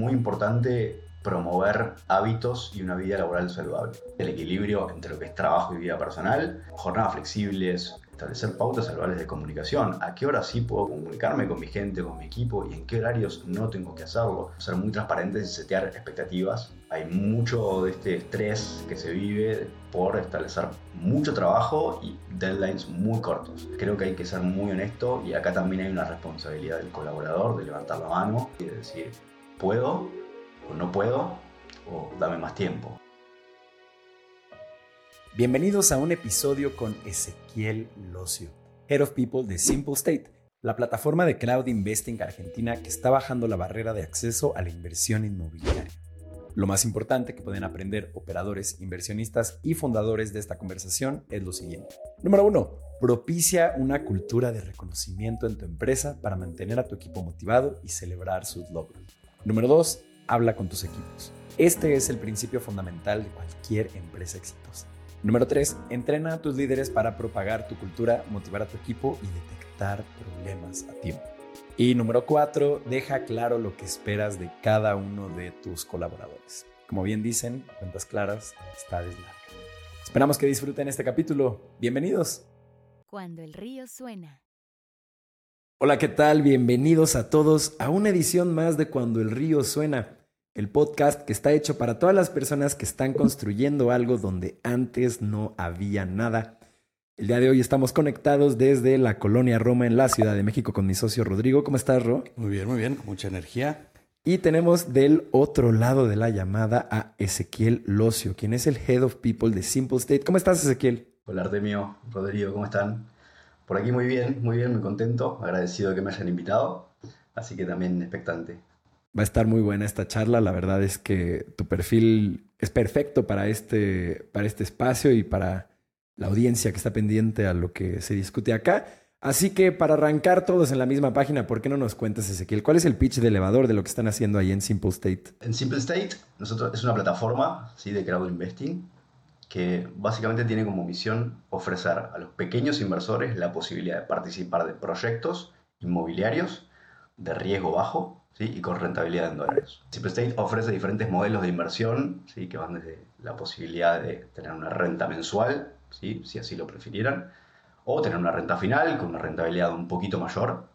muy importante promover hábitos y una vida laboral saludable. El equilibrio entre lo que es trabajo y vida personal, jornadas flexibles, establecer pautas saludables de comunicación. ¿A qué hora sí puedo comunicarme con mi gente, con mi equipo y en qué horarios no tengo que hacerlo? Ser muy transparentes y setear expectativas. Hay mucho de este estrés que se vive por establecer mucho trabajo y deadlines muy cortos. Creo que hay que ser muy honesto y acá también hay una responsabilidad del colaborador de levantar la mano y de decir, ¿puedo? o no puedo, o dame más tiempo. Bienvenidos a un episodio con Ezequiel Locio, Head of People de Simple State, la plataforma de cloud investing argentina que está bajando la barrera de acceso a la inversión inmobiliaria. Lo más importante que pueden aprender operadores, inversionistas y fundadores de esta conversación es lo siguiente. Número uno, propicia una cultura de reconocimiento en tu empresa para mantener a tu equipo motivado y celebrar sus logros. Número dos, habla con tus equipos. Este es el principio fundamental de cualquier empresa exitosa. Número 3. Entrena a tus líderes para propagar tu cultura, motivar a tu equipo y detectar problemas a tiempo. Y número 4. Deja claro lo que esperas de cada uno de tus colaboradores. Como bien dicen, cuentas claras, amistades largas. Esperamos que disfruten este capítulo. Bienvenidos. Cuando el río suena. Hola, ¿qué tal? Bienvenidos a todos a una edición más de Cuando el río suena el podcast que está hecho para todas las personas que están construyendo algo donde antes no había nada. El día de hoy estamos conectados desde la colonia Roma en la Ciudad de México con mi socio Rodrigo. ¿Cómo estás, Ro? Muy bien, muy bien, con mucha energía. Y tenemos del otro lado de la llamada a Ezequiel Locio, quien es el Head of People de Simple State. ¿Cómo estás, Ezequiel? Hola, Artemio, Rodrigo, ¿cómo están? Por aquí muy bien, muy bien, muy contento, agradecido de que me hayan invitado, así que también expectante. Va a estar muy buena esta charla. La verdad es que tu perfil es perfecto para este, para este espacio y para la audiencia que está pendiente a lo que se discute acá. Así que para arrancar todos en la misma página, ¿por qué no nos cuentas, Ezequiel? ¿Cuál es el pitch de elevador de lo que están haciendo ahí en Simple State? En Simple State, nosotros es una plataforma ¿sí? de crowd investing que básicamente tiene como misión ofrecer a los pequeños inversores la posibilidad de participar de proyectos inmobiliarios de riesgo bajo y con rentabilidad en dólares. State ofrece diferentes modelos de inversión ¿sí? que van desde la posibilidad de tener una renta mensual, ¿sí? si así lo prefirieran, o tener una renta final con una rentabilidad un poquito mayor,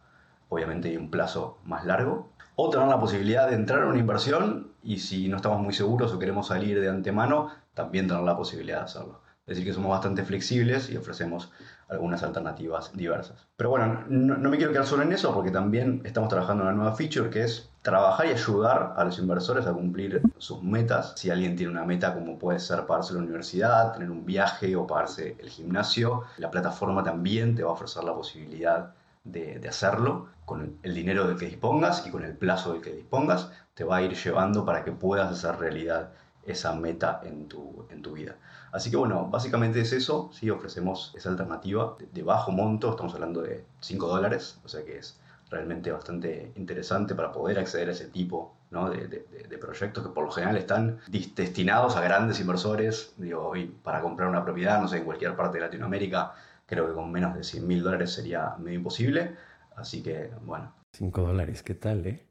obviamente y un plazo más largo, o tener la posibilidad de entrar en una inversión y si no estamos muy seguros o queremos salir de antemano, también tener la posibilidad de hacerlo. Es decir, que somos bastante flexibles y ofrecemos algunas alternativas diversas. Pero bueno, no, me quiero quedar solo en eso porque también estamos trabajando en una nueva feature que es trabajar y ayudar a los inversores a cumplir sus metas. Si alguien tiene una meta como puede ser pagarse la universidad, tener un viaje o pagarse el gimnasio, la plataforma también te va a ofrecer la posibilidad de, de, hacerlo con el dinero del que dispongas y con el plazo del que dispongas, te va a ir llevando para que puedas hacer realidad esa meta en tu, en tu vida. Así que bueno, básicamente es eso, sí, ofrecemos esa alternativa de, bajo monto, estamos hablando de 5 dólares, o sea que es realmente bastante interesante para poder acceder a ese tipo ¿no? de, de, proyectos que por lo general están destinados a grandes inversores. Digo, hoy para comprar una propiedad, no sé, en cualquier parte de Latinoamérica, creo que con menos de 100 mil dólares sería medio imposible. Así que, bueno. 5 dólares, ¿qué tal, eh?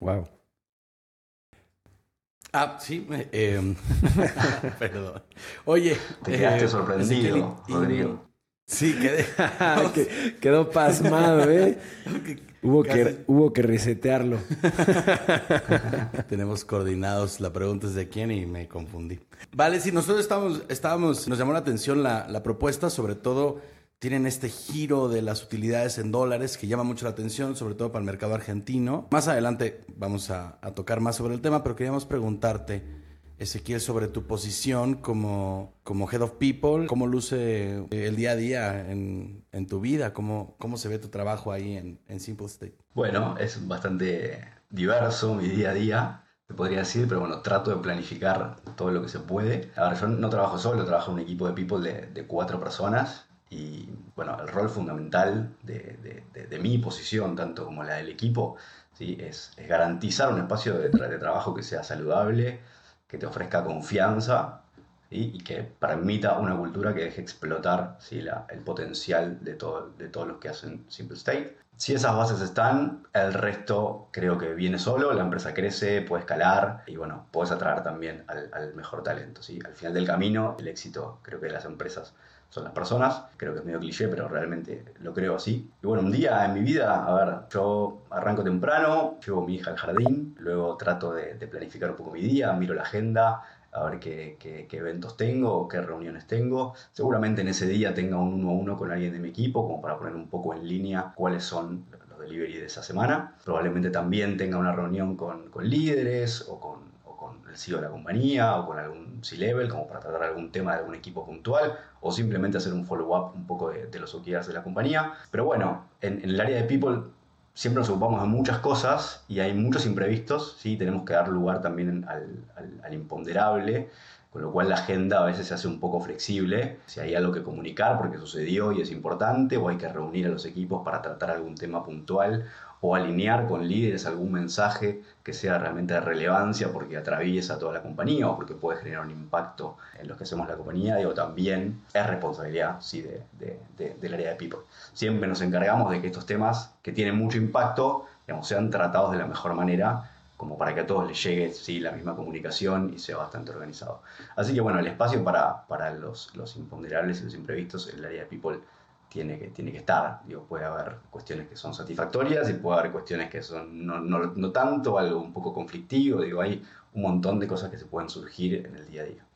Wow. Ah, sí, eh, perdón. Oye, te quedaste eh, sorprendido, Rodrigo. Sí, quedé. quedó pasmado, ¿eh? hubo, que, hubo que resetearlo. Tenemos coordinados la pregunta es de quién y me confundí. Vale, sí, nosotros estábamos, estábamos nos llamó la atención la, la propuesta, sobre todo tienen este giro de las utilidades en dólares que llama mucho la atención, sobre todo para el mercado argentino. Más adelante vamos a, tocar más sobre el tema, pero queríamos preguntarte, Ezequiel, sobre tu posición como, como Head of People, cómo luce el día a día en, tu vida, cómo, cómo se ve tu trabajo ahí en, en Simple State. Bueno, es bastante diverso mi día a día se podría decir, pero bueno, trato de planificar todo lo que se puede. Ahora, yo no trabajo solo, trabajo en un equipo de people de, de cuatro personas y bueno, el rol fundamental de, de, mi posición, tanto como la del equipo, ¿sí? es, es garantizar un espacio de, de, trabajo que sea saludable, que te ofrezca confianza y que permita una cultura que deje explotar ¿sí? la, el potencial de, todo, de todos los que hacen Simple State. Si esas bases están, el resto creo que viene solo, la empresa crece, puede escalar y bueno, puedes atraer también al, mejor talento. ¿sí? Al final del camino, el éxito creo que de las empresas son las personas. Creo que es medio cliché, pero realmente lo creo así. Y bueno, un día en mi vida, a ver, yo arranco temprano, llevo a mi hija al jardín, luego trato de, de planificar un poco mi día, miro la agenda, a ver qué, eventos tengo, qué reuniones tengo. Seguramente en ese día tenga un uno a uno con alguien de mi equipo, como para poner un poco en línea cuáles son los delivery de esa semana. Probablemente también tenga una reunión con, líderes o con, el CEO de la compañía o con algún C-Level, como para tratar algún tema de algún equipo puntual, o simplemente hacer un follow-up un poco de, los OKRs de la compañía. Pero bueno, en, en el área de People siempre nos ocupamos de muchas cosas y hay muchos imprevistos, ¿sí? tenemos que dar lugar también al, imponderable, con lo cual la agenda a veces se hace un poco flexible, si hay algo que comunicar porque sucedió y es importante, o hay que reunir a los equipos para tratar algún tema puntual, o alinear con líderes algún mensaje que sea realmente de relevancia porque atraviesa toda la compañía o porque puede generar un impacto en los que hacemos la compañía, digo, también es responsabilidad ¿sí? de, del área de People. Siempre nos encargamos de que estos temas que tienen mucho impacto digamos, sean tratados de la mejor manera como para que a todos les llegue ¿sí? la misma comunicación y sea bastante organizado. Así que bueno, el espacio para, para los, los imponderables y los imprevistos en el área de People tiene que, tiene que estar. Digo, puede haber cuestiones que son satisfactorias y puede haber cuestiones que son no, no, no, tanto, algo un poco conflictivo. Digo, hay un montón de cosas que se pueden surgir en el día a día.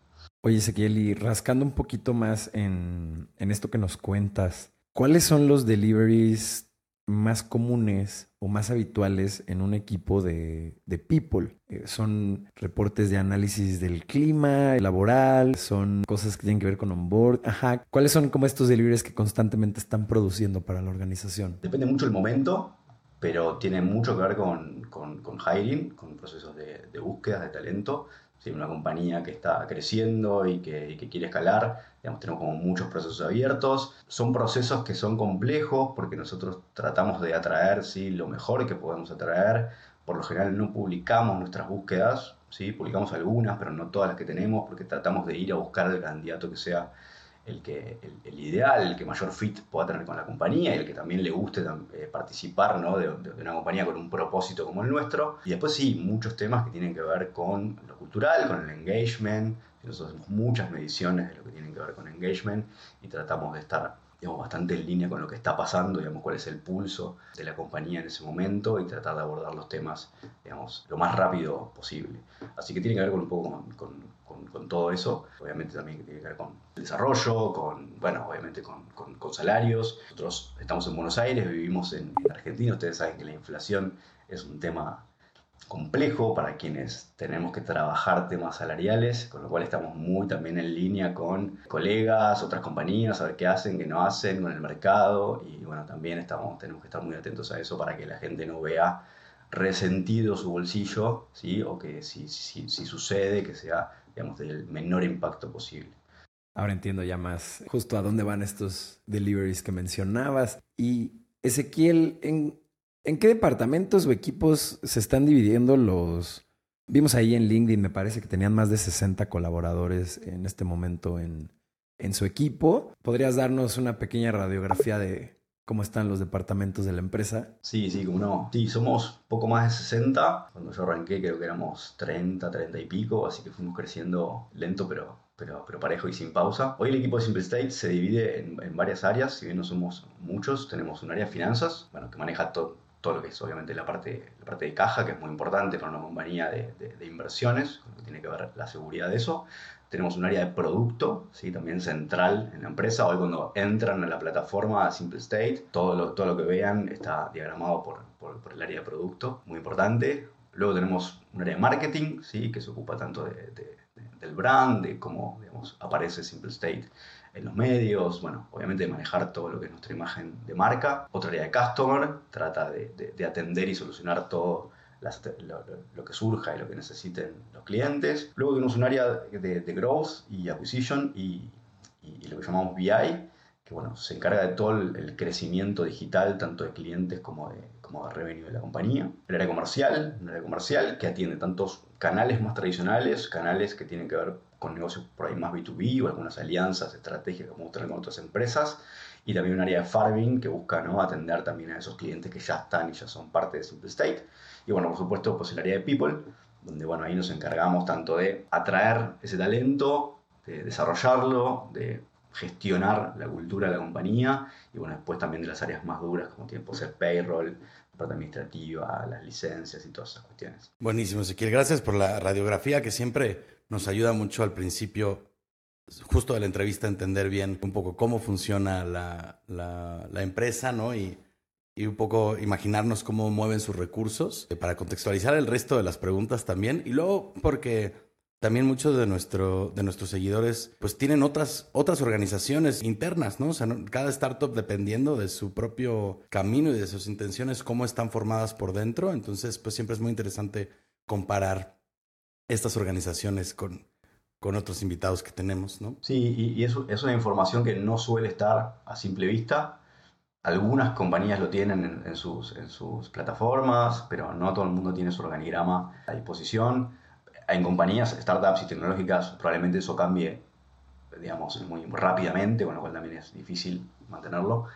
Oye, Ezequiel, y rascando un poquito más en, en esto que nos cuentas, ¿cuáles son los deliveries más comunes o más habituales en un equipo de, people. Eh, son reportes de análisis del clima laboral, son cosas que tienen que ver con onboard. Ajá. ¿Cuáles son como estos deliveries que constantemente están produciendo para la organización? Depende mucho el momento, pero tiene mucho que ver con, con, hiring, con procesos de, de búsqueda de talento si una compañía que está creciendo y que, quiere escalar, digamos, tenemos como muchos procesos abiertos. Son procesos que son complejos porque nosotros tratamos de atraer ¿sí? lo mejor que podemos atraer. Por lo general no publicamos nuestras búsquedas, ¿sí? publicamos algunas, pero no todas las que tenemos porque tratamos de ir a buscar el candidato que sea el, que, el, ideal, el que mayor fit pueda tener con la compañía y el que también le guste eh, participar ¿no? de, una compañía con un propósito como el nuestro. Y después sí, muchos temas que tienen que ver con lo cultural, con el engagement. Hacemos muchas mediciones de lo que tienen que ver con engagement y tratamos de estar digamos, bastante en línea con lo que está pasando, digamos, cuál es el pulso de la compañía en ese momento y tratar de abordar los temas, digamos, lo más rápido posible. Así que tiene que ver con un poco con, con, con, todo eso, obviamente también tiene que ver con el desarrollo, con, bueno, obviamente con, con, salarios. Nosotros estamos en Buenos Aires, vivimos en Argentina, ustedes saben que la inflación es un tema complejo para quienes tenemos que trabajar temas salariales, con lo cual estamos muy también en línea con colegas, otras compañías, a ver qué hacen, qué no hacen con el mercado y bueno, también estamos, tenemos que estar muy atentos a eso para que la gente no vea resentido su bolsillo, ¿sí? o que si, si, si sucede, que sea digamos, del menor impacto posible. Ahora entiendo ya más justo a dónde van estos deliveries que mencionabas. Y Ezequiel, ¿en ¿En qué departamentos o equipos se están dividiendo los... Vimos ahí en LinkedIn, me parece que tenían más de 60 colaboradores en este momento en, en su equipo. ¿Podrías darnos una pequeña radiografía de cómo están los departamentos de la empresa? Sí, sí, como no. Sí, somos poco más de 60. Cuando yo arranqué creo que éramos 30, 30 y pico, así que fuimos creciendo lento, pero, pero, pero parejo y sin pausa. Hoy el equipo de Simple State se divide en, en varias áreas, si bien no somos muchos, tenemos un área de finanzas, bueno, que maneja todo lo que es obviamente la parte, la parte de caja, que es muy importante para una compañía de, de, inversiones, que tiene que ver la seguridad de eso. Tenemos un área de producto, ¿sí? también central en la empresa. Hoy cuando entran a la plataforma Simple State, todo lo, todo lo que vean está diagramado por, por, por el área de producto, muy importante. Luego tenemos un área de marketing, ¿sí? que se ocupa tanto de, del brand, de cómo digamos, aparece Simple State en los medios, bueno, obviamente de manejar todo lo que es nuestra imagen de marca. Otra área de customer, trata de, de, atender y solucionar todo lo, que surja y lo que necesiten los clientes. Luego tenemos un área de, de growth y acquisition y, y, lo que llamamos BI, que bueno, se encarga de todo el, crecimiento digital, tanto de clientes como de, como de revenue de la compañía. El área comercial, un área comercial que atiende tantos canales más tradicionales, canales que tienen que ver con negocios por ahí más B2B o algunas alianzas, estrategias como tener con otras empresas. y también un área de farming que busca ¿no? atender también a esos clientes que ya están y ya son parte de Simple State. Y bueno, por supuesto, pues el área de people, donde bueno, ahí nos encargamos tanto de atraer ese talento, de desarrollarlo, de gestionar la cultura de la compañía y bueno, después también de las áreas más duras como tiempo ser payroll, parte administrativa, las licencias y todas esas cuestiones. Buenísimo, Ezequiel. Gracias por la radiografía que siempre nos ayuda mucho al principio, justo de la entrevista, a entender bien un poco cómo funciona la, la, empresa, ¿no? Y, y un poco imaginarnos cómo mueven sus recursos eh, para contextualizar el resto de las preguntas también. Y luego, porque también muchos de, nuestro, de nuestros seguidores pues tienen otras, otras organizaciones internas, ¿no? O sea, cada startup dependiendo de su propio camino y de sus intenciones, cómo están formadas por dentro. Entonces, pues siempre es muy interesante comparar estas organizaciones con, con otros invitados que tenemos, ¿no? Sí, y, es, es, una información que no suele estar a simple vista. Algunas compañías lo tienen en, sus, en sus plataformas, pero no todo el mundo tiene su organigrama a disposición en compañías, startups y tecnológicas, probablemente eso cambie, digamos, muy rápidamente, con lo cual también es difícil mantenerlo.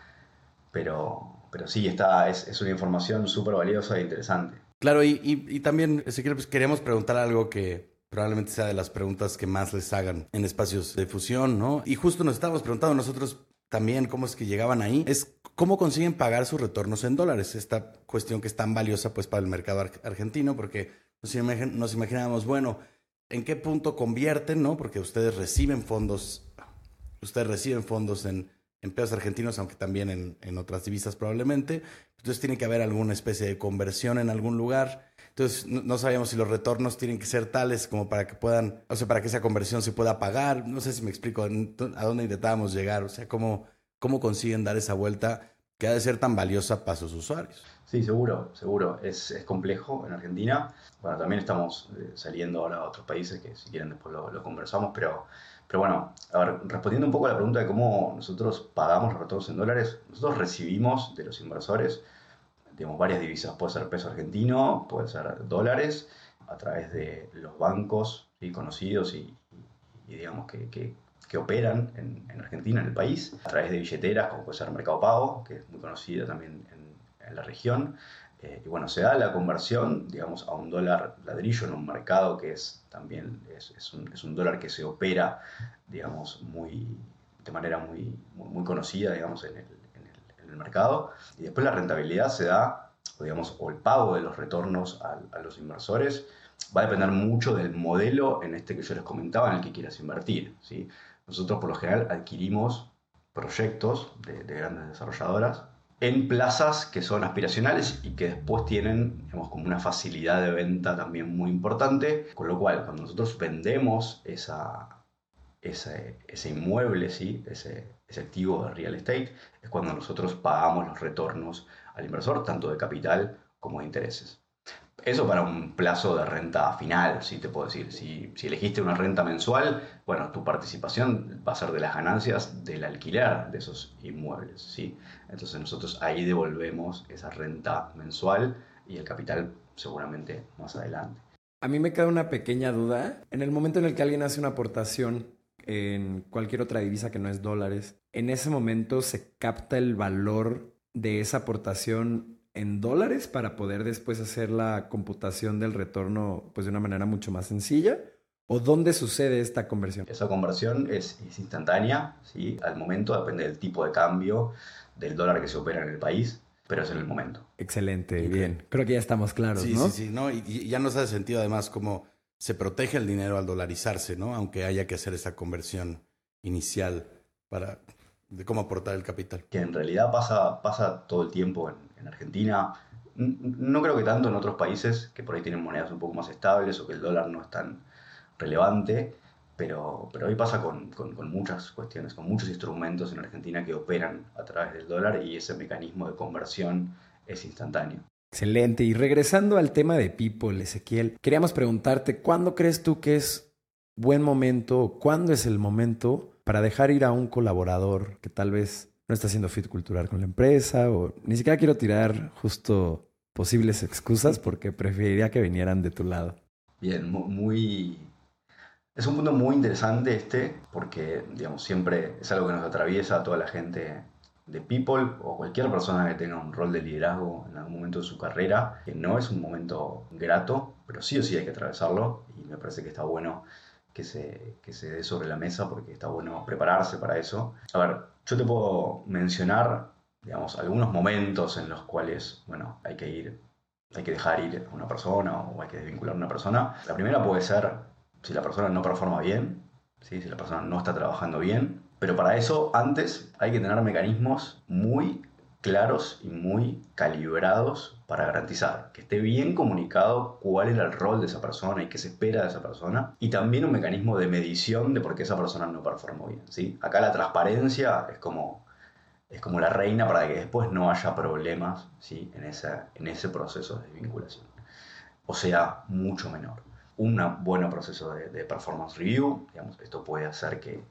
Pero, pero sí, está, es, es una información súper valiosa e interesante. Claro, y, y, también, Ezequiel, pues queríamos preguntar algo que probablemente sea de las preguntas que más les hagan en espacios de fusión, ¿no? Y justo nos estábamos preguntando nosotros también cómo es que llegaban ahí, es cómo consiguen pagar sus retornos en dólares, esta cuestión que es tan valiosa pues para el mercado argentino, porque nos, imaginábamos, bueno, ¿en qué punto convierten, no? Porque ustedes reciben fondos, ustedes reciben fondos en, en pesos argentinos, aunque también en, en, otras divisas probablemente. Entonces tiene que haber alguna especie de conversión en algún lugar. Entonces no, sabíamos si los retornos tienen que ser tales como para que puedan, o sea, para que esa conversión se pueda pagar. No sé si me explico a dónde intentábamos llegar, o sea, cómo, cómo consiguen dar esa vuelta que ha de ser tan valiosa para sus usuarios. Sí, seguro, seguro. Es, es complejo en Argentina. Bueno, también estamos eh, saliendo ahora a otros países que si quieren después lo, conversamos, pero, pero bueno, a ver, respondiendo un poco a la pregunta de cómo nosotros pagamos los retornos en dólares, nosotros recibimos de los inversores, digamos, varias divisas. Puede ser peso argentino, puede ser dólares, a través de los bancos conocidos y, digamos que, que, operan en, en, Argentina, en el país, a través de billeteras como puede ser Mercado Pago, que es muy conocida también en en la región. Eh, y bueno, se da la conversión, digamos, a un dólar ladrillo en un mercado que es también es, un, es un, dólar que se opera, digamos, muy, de manera muy, muy, conocida, digamos, en el, en, el, mercado. Y después la rentabilidad se da, digamos, o el pago de los retornos a, los inversores va a depender mucho del modelo en este que yo les comentaba, en el que quieras invertir. ¿sí? Nosotros por lo general adquirimos proyectos de grandes desarrolladoras en plazas que son aspiracionales y que después tienen digamos, como una facilidad de venta también muy importante, con lo cual cuando nosotros vendemos ese, ese inmueble, ¿sí? ese, ese activo de real estate, es cuando nosotros pagamos los retornos al inversor, tanto de capital como de intereses. Eso para un plazo de renta final, si te puedo decir. Si, elegiste una renta mensual, bueno, tu participación va a ser de las ganancias del alquiler de esos inmuebles, ¿sí? Entonces nosotros ahí devolvemos esa renta mensual y el capital seguramente más adelante. A mí me queda una pequeña duda. En el momento en el que alguien hace una aportación en cualquier otra divisa que no es dólares, en ese momento se capta el valor de esa aportación en dólares para poder después hacer la computación del retorno pues de una manera mucho más sencilla? ¿O dónde sucede esta conversión? Esa conversión es, instantánea, ¿sí? al momento depende del tipo de cambio del dólar que se opera en el país, pero es en el momento. Excelente, bien. Creo que ya estamos claros, sí, ¿no? Sí, sí, ¿no? Y, ya nos hace sentido además cómo se protege el dinero al dolarizarse, ¿no? Aunque haya que hacer esa conversión inicial para de cómo aportar el capital. Que en realidad pasa, pasa todo el tiempo en, en Argentina. No creo que tanto en otros países que por ahí tienen monedas un poco más estables o que el dólar no es tan relevante, pero, pero hoy pasa con, con, muchas cuestiones, con muchos instrumentos en Argentina que operan a través del dólar y ese mecanismo de conversión es instantáneo. Excelente. Y regresando al tema de People, Ezequiel, queríamos preguntarte, ¿cuándo crees tú que es buen momento, cuándo es el momento para dejar ir a un colaborador que tal vez no está haciendo fit cultural con la empresa o ni siquiera quiero tirar justo posibles excusas porque preferiría que vinieran de tu lado. Bien, muy... Es un punto muy interesante este porque, digamos, siempre es algo que nos atraviesa a toda la gente de people o cualquier persona que tenga un rol de liderazgo en algún momento de su carrera, que no es un momento grato, pero sí o sí hay que atravesarlo y me parece que está bueno que se, que se dé sobre la mesa porque está bueno prepararse para eso. A ver, yo te puedo mencionar, digamos, algunos momentos en los cuales, bueno, hay que ir, hay que dejar ir a una persona o hay que desvincular a una persona. La primera puede ser si la persona no performa bien, si la persona no está trabajando bien, pero para eso antes hay que tener mecanismos muy claros y muy calibrados para garantizar que esté bien comunicado cuál era el rol de esa persona y qué se espera de esa persona. Y también un mecanismo de medición de por qué esa persona no performó bien. ¿sí? Acá la transparencia es como, es como la reina para que después no haya problemas ¿sí? en, esa, en ese proceso de vinculación. O sea, mucho menor. Un buen proceso de, performance review, esto puede hacer que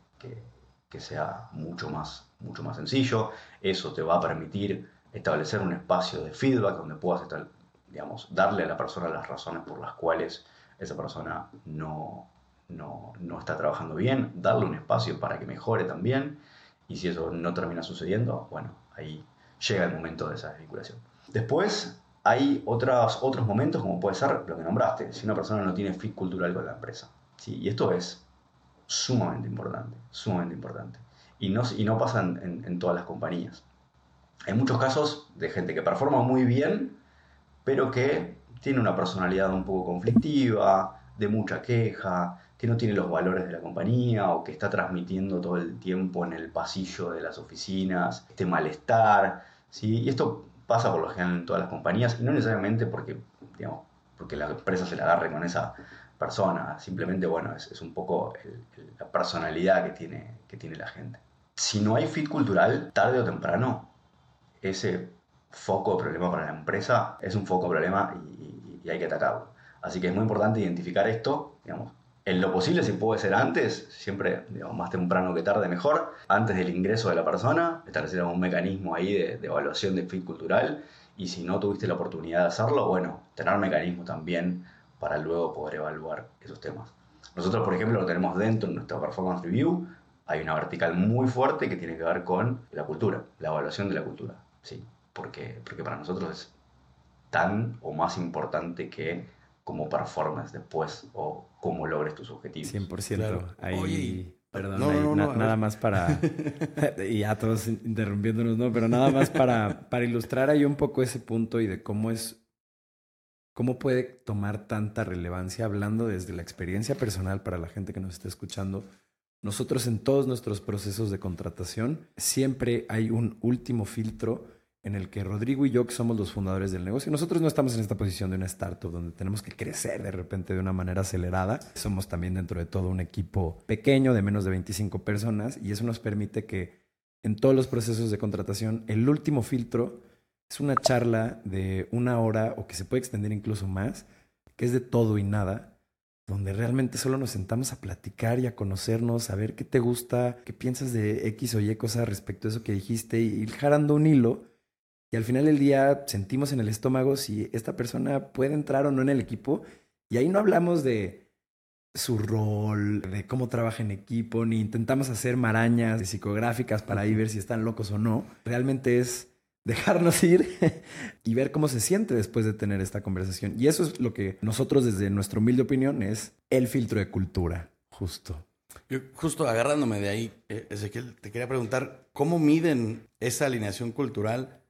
que sea mucho más, mucho más sencillo. Eso te va a permitir establecer un espacio de feedback donde puedas digamos, darle a la persona las razones por las cuales esa persona no, no, no está trabajando bien, darle un espacio para que mejore también. Y si eso no termina sucediendo, bueno, ahí llega el momento de esa desvinculación. Después hay otros, otros momentos, como puede ser lo que nombraste, si una persona no tiene fit cultural con la empresa. ¿sí? Y esto es sumamente importante, sumamente importante. Y no, y no pasa en, todas las compañías. Hay muchos casos de gente que performa muy bien, pero que tiene una personalidad un poco conflictiva, de mucha queja, que no tiene los valores de la compañía o que está transmitiendo todo el tiempo en el pasillo de las oficinas este malestar. ¿sí? Y esto pasa por lo general en todas las compañías y no necesariamente porque, digamos, porque la empresa se la agarre con esa persona, simplemente, bueno, es, un poco la personalidad que tiene, que tiene la gente. Si no hay fit cultural, tarde o temprano, ese foco de problema para la empresa es un foco de problema y, hay que atacarlo. Así que es muy importante identificar esto, digamos, en lo posible si puede ser antes, siempre digamos, más temprano que tarde mejor, antes del ingreso de la persona, establecer un mecanismo ahí de, de, evaluación de fit cultural y si no tuviste la oportunidad de hacerlo, bueno, tener mecanismo también para luego poder evaluar esos temas. Nosotros, por ejemplo, lo tenemos dentro de nuestra performance review. Hay una vertical muy fuerte que tiene que ver con la cultura, la evaluación de la cultura. Sí, porque, porque para nosotros es tan o más importante que cómo performas después o cómo logres tus objetivos. 100%. Ahí, perdón, nada más para... y a todos interrumpiéndonos, ¿no? Pero nada más para, para ilustrar ahí un poco ese punto y de cómo es ¿Cómo puede tomar tanta relevancia hablando desde la experiencia personal para la gente que nos está escuchando? Nosotros en todos nuestros procesos de contratación siempre hay un último filtro en el que Rodrigo y yo, que somos los fundadores del negocio, nosotros no estamos en esta posición de una startup donde tenemos que crecer de repente de una manera acelerada. Somos también dentro de todo un equipo pequeño de menos de 25 personas y eso nos permite que en todos los procesos de contratación el último filtro es una charla de una hora o que se puede extender incluso más, que es de todo y nada, donde realmente solo nos sentamos a platicar y a conocernos, a ver qué te gusta, qué piensas de X o Y cosas respecto a eso que dijiste y ir jarando un hilo. Y al final del día sentimos en el estómago si esta persona puede entrar o no en el equipo. Y ahí no hablamos de su rol, de cómo trabaja en equipo, ni intentamos hacer marañas psicográficas para ahí ver si están locos o no. Realmente es dejarnos ir y ver cómo se siente después de tener esta conversación. Y eso es lo que nosotros desde nuestra humilde opinión es el filtro de cultura, justo. Yo, justo agarrándome de ahí, eh, Ezequiel, te quería preguntar, ¿cómo miden esa alineación cultural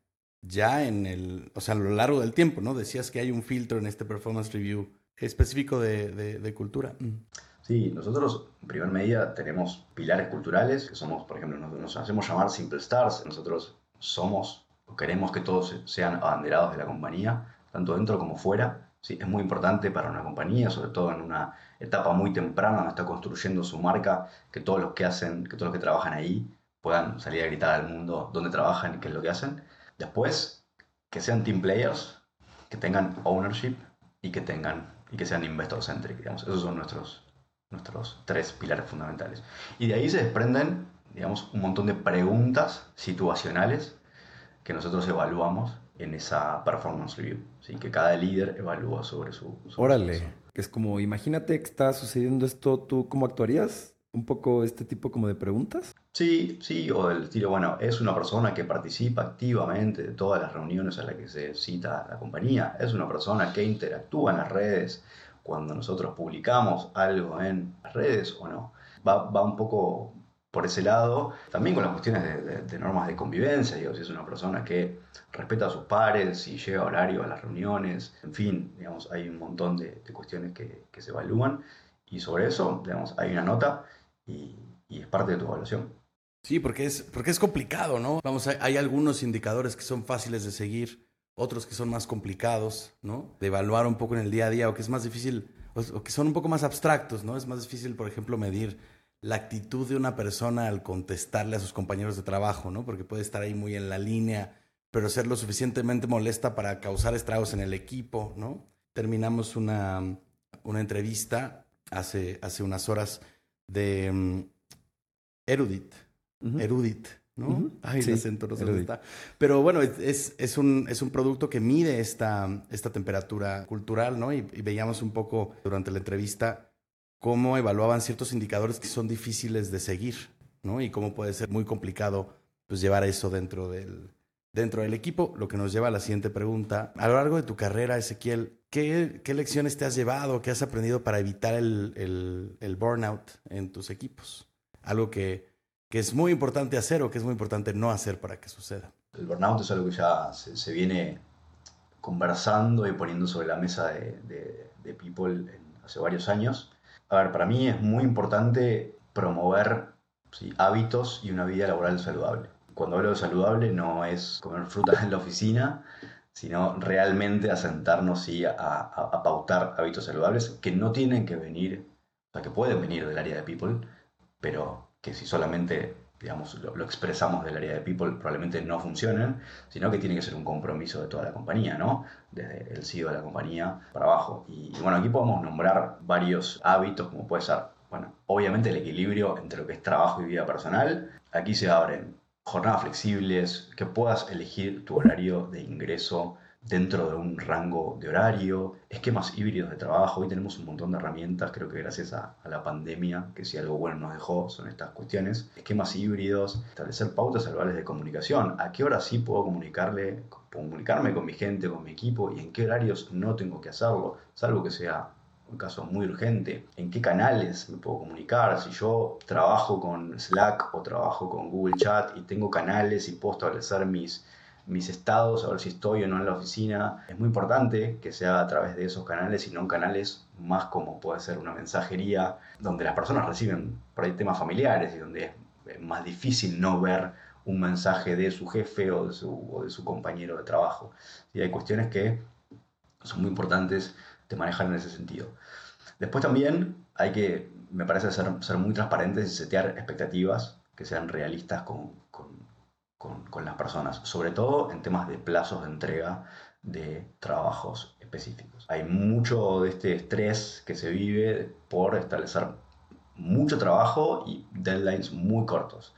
ya en el, o sea, a lo largo del tiempo, ¿no? Decías que hay un filtro en este performance review específico de, cultura. Mm. Sí, nosotros en primer medida tenemos pilares culturales, que somos, por ejemplo, nos, nos hacemos llamar Simple Stars, nosotros somos queremos que todos sean abanderados de la compañía, tanto dentro como fuera. Sí, es muy importante para una compañía, sobre todo en una etapa muy temprana donde está construyendo su marca, que todos los que hacen, que todos los que trabajan ahí puedan salir a gritar al mundo dónde trabajan y qué es lo que hacen. Después, que sean team players, que tengan ownership y que tengan y que sean investor centric, digamos. Esos son nuestros nuestros tres pilares fundamentales. Y de ahí se desprenden, digamos, un montón de preguntas situacionales que nosotros evaluamos en esa performance review, ¿sí? que cada líder evalúa sobre su... Órale, que es como, imagínate que está sucediendo esto, ¿tú cómo actuarías? Un poco este tipo como de preguntas. Sí, sí, o del estilo, bueno, es una persona que participa activamente de todas las reuniones a las que se cita la compañía, es una persona que interactúa en las redes cuando nosotros publicamos algo en las redes o no. Va, va un poco por ese lado, también con las cuestiones de, normas de convivencia, digo, si es una persona que respeta a sus pares, si llega a horario a las reuniones, en fin, digamos, hay un montón de, cuestiones que, se evalúan y sobre eso, digamos, hay una nota y, es parte de tu evaluación. Sí, porque es, porque es complicado, ¿no? Vamos, hay, algunos indicadores que son fáciles de seguir, otros que son más complicados, ¿no? De evaluar un poco en el día a día o que es más difícil, o que son un poco más abstractos, ¿no? Es más difícil, por ejemplo, medir la actitud de una persona al contestarle a sus compañeros de trabajo, ¿no? Porque puede estar ahí muy en la línea, pero ser lo suficientemente molesta para causar estragos en el equipo, ¿no? Terminamos una, una entrevista hace, hace unas horas de um, Erudit, Erudit, ¿no? Ay, el acento no se está. Pero bueno, es, es, un, es un producto que mide esta, esta temperatura cultural, ¿no? y veíamos un poco durante la entrevista cómo evaluaban ciertos indicadores que son difíciles de seguir, ¿no? Y cómo puede ser muy complicado pues, llevar eso dentro del, dentro del equipo, lo que nos lleva a la siguiente pregunta. A lo largo de tu carrera, Ezequiel, ¿qué, qué lecciones te has llevado, qué has aprendido para evitar el, el, burnout en tus equipos? Algo que, que, es muy importante hacer o que es muy importante no hacer para que suceda. El burnout es algo que ya se, viene conversando y poniendo sobre la mesa de, de, People hace varios años. A ver, para mí es muy importante promover hábitos y una vida laboral saludable. Cuando hablo de saludable no es comer frutas en la oficina, sino realmente asentarnos y a, a, pautar hábitos saludables que no tienen que venir, o sea, que pueden venir del área de people, pero que si solamente digamos, lo, expresamos del área de people, probablemente no funcionen, sino que tiene que ser un compromiso de toda la compañía, ¿no? Desde el CEO de la compañía para abajo. Y, bueno, aquí podemos nombrar varios hábitos, como puede ser, bueno, obviamente el equilibrio entre lo que es trabajo y vida personal. Aquí se abren jornadas flexibles, que puedas elegir tu horario de ingreso dentro de un rango de horario, esquemas híbridos de trabajo. Hoy tenemos un montón de herramientas, creo que gracias a, la pandemia, que si algo bueno nos dejó son estas cuestiones. Esquemas híbridos, establecer pautas saludables de comunicación. ¿A qué hora sí puedo comunicarle, comunicarme con mi gente, con mi equipo y en qué horarios no tengo que hacerlo, salvo que sea un caso muy urgente, en qué canales me puedo comunicar, si yo trabajo con Slack o trabajo con Google Chat y tengo canales y puedo establecer mis mis estados, a ver si estoy o no en la oficina. Es muy importante que sea a través de esos canales y no en canales más como puede ser una mensajería, donde las personas reciben por ahí temas familiares y donde es más difícil no ver un mensaje de su jefe o de su, de su compañero de trabajo. Y hay cuestiones que son muy importantes de manejar en ese sentido. Después también hay que, me parece, ser, ser muy transparentes y setear expectativas que sean realistas con, con, las personas, sobre todo en temas de plazos de entrega de trabajos específicos. Hay mucho de este estrés que se vive por establecer mucho trabajo y deadlines muy cortos.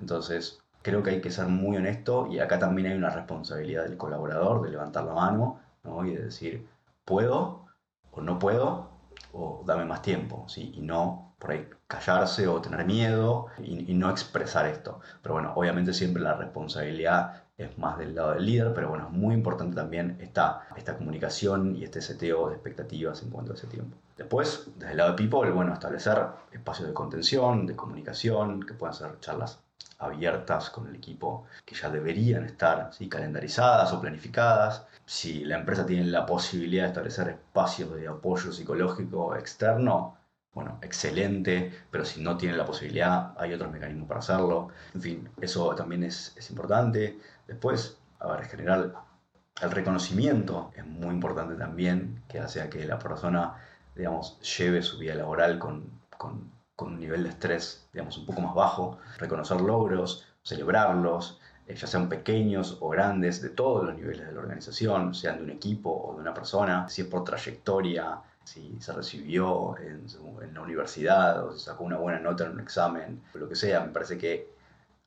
Entonces, creo que hay que ser muy honesto y acá también hay una responsabilidad del colaborador de levantar la mano y de decir, puedo o no puedo o dame más tiempo, ¿sí? y no por ahí callarse o tener miedo y, no expresar esto. Pero bueno, obviamente siempre la responsabilidad es más del lado del líder, pero bueno, es muy importante también esta, esta comunicación y este seteo de expectativas en cuanto a ese tiempo. Después, desde el lado de People, bueno, establecer espacios de contención, de comunicación, que puedan ser charlas abiertas con el equipo que ya deberían estar ¿sí? calendarizadas o planificadas. Si la empresa tiene la posibilidad de establecer espacios de apoyo psicológico externo, bueno, excelente, pero si no tiene la posibilidad, hay otros mecanismos para hacerlo. En fin, eso también es, importante. Después, a ver, en general, el reconocimiento es muy importante también, que hace que la persona, digamos, lleve su vida laboral con, con, con un nivel de estrés, digamos, un poco más bajo. Reconocer logros, celebrarlos, eh, ya sean pequeños o grandes, de todos los niveles de la organización, sean de un equipo o de una persona, si es por trayectoria, si se recibió en, la universidad o si sacó una buena nota en un examen, lo que sea, me parece que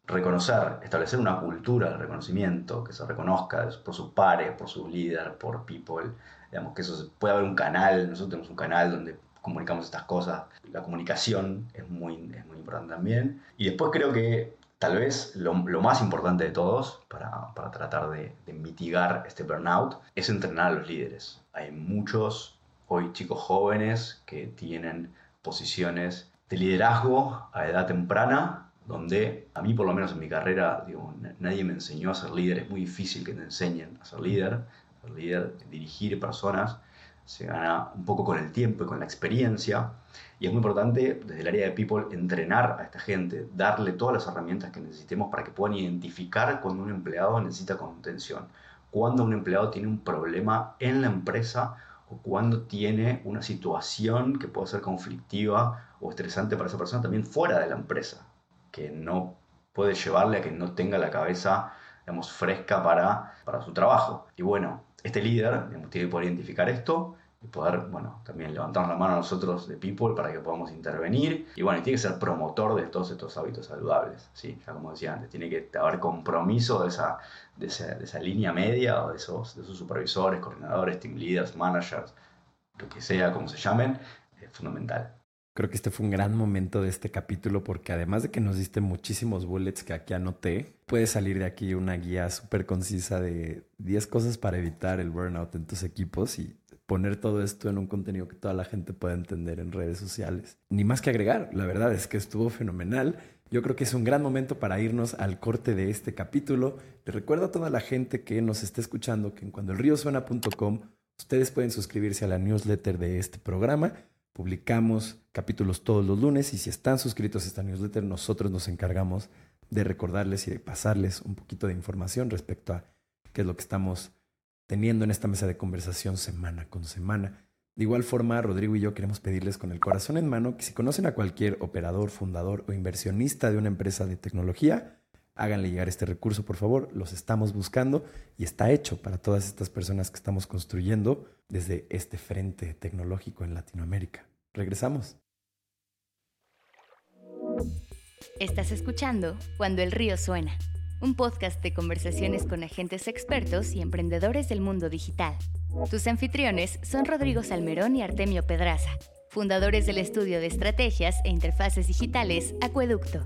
reconocer, establecer una cultura de reconocimiento, que se reconozca por sus pares, por sus líderes, por people, digamos que eso puede haber un canal, nosotros tenemos un canal donde comunicamos estas cosas. La comunicación es muy, es muy importante también. Y después creo que tal vez lo, lo más importante de todos para, para tratar de, de, mitigar este burnout es entrenar a los líderes. Hay muchos hoy chicos jóvenes que tienen posiciones de liderazgo a edad temprana, donde a mí por lo menos en mi carrera digo, nadie me enseñó a ser líder, es muy difícil que te enseñen a ser líder, ser líder, dirigir personas, se gana un poco con el tiempo y con la experiencia. Y es muy importante desde el área de people entrenar a esta gente, darle todas las herramientas que necesitemos para que puedan identificar cuando un empleado necesita contención, cuando un empleado tiene un problema en la empresa cuando tiene una situación que puede ser conflictiva o estresante para esa persona también fuera de la empresa, que no puede llevarle a que no tenga la cabeza digamos, fresca para, para su trabajo. Y bueno, este líder tiene que poder identificar esto y poder, bueno, también levantarnos la mano a nosotros de People para que podamos intervenir. Y bueno, tiene que ser promotor de todos estos hábitos saludables, ¿sí? Ya como decía antes, tiene que haber compromiso de esa, de esa, de esa línea media o de esos, de esos supervisores, coordinadores, team leaders, managers, lo que sea, como se llamen, es fundamental. Creo que este fue un gran momento de este capítulo porque además de que nos diste muchísimos bullets que aquí anoté, puede salir de aquí una guía súper concisa de 10 cosas para evitar el burnout en tus equipos y poner todo esto en un contenido que toda la gente pueda entender en redes sociales. Ni más que agregar, la verdad es que estuvo fenomenal. Yo creo que es un gran momento para irnos al corte de este capítulo. Les recuerdo a toda la gente que nos está escuchando que en cuandoelriosuena.com ustedes pueden suscribirse a la newsletter de este programa Publicamos capítulos todos los lunes y si están suscritos a esta newsletter, nosotros nos encargamos de recordarles y de pasarles un poquito de información respecto a qué es lo que estamos teniendo en esta mesa de conversación semana con semana. De igual forma, Rodrigo y yo queremos pedirles con el corazón en mano que si conocen a cualquier operador, fundador o inversionista de una empresa de tecnología, háganle llegar este recurso, por favor. Los estamos buscando y está hecho para todas estas personas que estamos construyendo desde este frente tecnológico en Latinoamérica. Regresamos. Estás escuchando Cuando el río suena, un podcast de conversaciones con agentes expertos y emprendedores del mundo digital. Tus anfitriones son Rodrigo Salmerón y Artemio Pedraza, fundadores del estudio de estrategias e interfaces digitales Acueducto.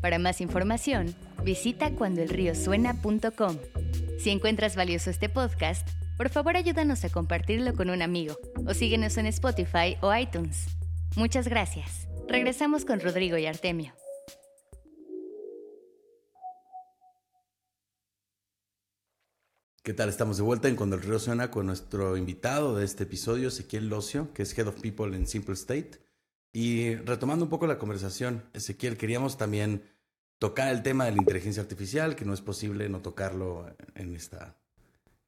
Para más información, visita cuandoelriosuena.com. Si encuentras valioso este podcast, por favor ayúdanos a compartirlo con un amigo o síguenos en Spotify o iTunes. Muchas gracias. Regresamos con Rodrigo y Artemio. ¿Qué tal? Estamos de vuelta en Cuando el Río Suena con nuestro invitado de este episodio, Ezequiel Locio, que es Head of People en Simple State. Y retomando un poco la conversación, Ezequiel, queríamos también tocar el tema de la inteligencia artificial, que no es posible no tocarlo en esta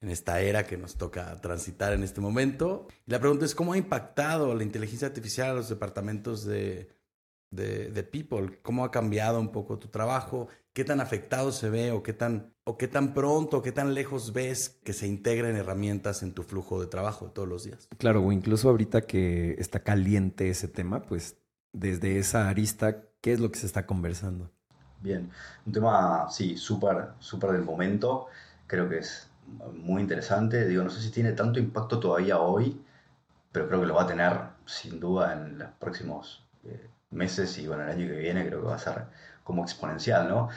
en esta era que nos toca transitar en este momento. Y la pregunta es, ¿cómo ha impactado la inteligencia artificial a los departamentos de, de, People? ¿Cómo ha cambiado un poco tu trabajo? ¿Qué tan afectado se ve o qué tan, o qué tan pronto, qué tan lejos ves que se integren herramientas en tu flujo de trabajo todos los días? Claro, o incluso ahorita que está caliente ese tema, pues desde esa arista, ¿qué es lo que se está conversando? Bien, un tema, sí, súper, súper del momento. Creo que es muy interesante. Digo, no sé si tiene tanto impacto todavía hoy, pero creo que lo va a tener sin duda en los próximos eh, meses y bueno, el año que viene creo que va a ser como exponencial, ¿no?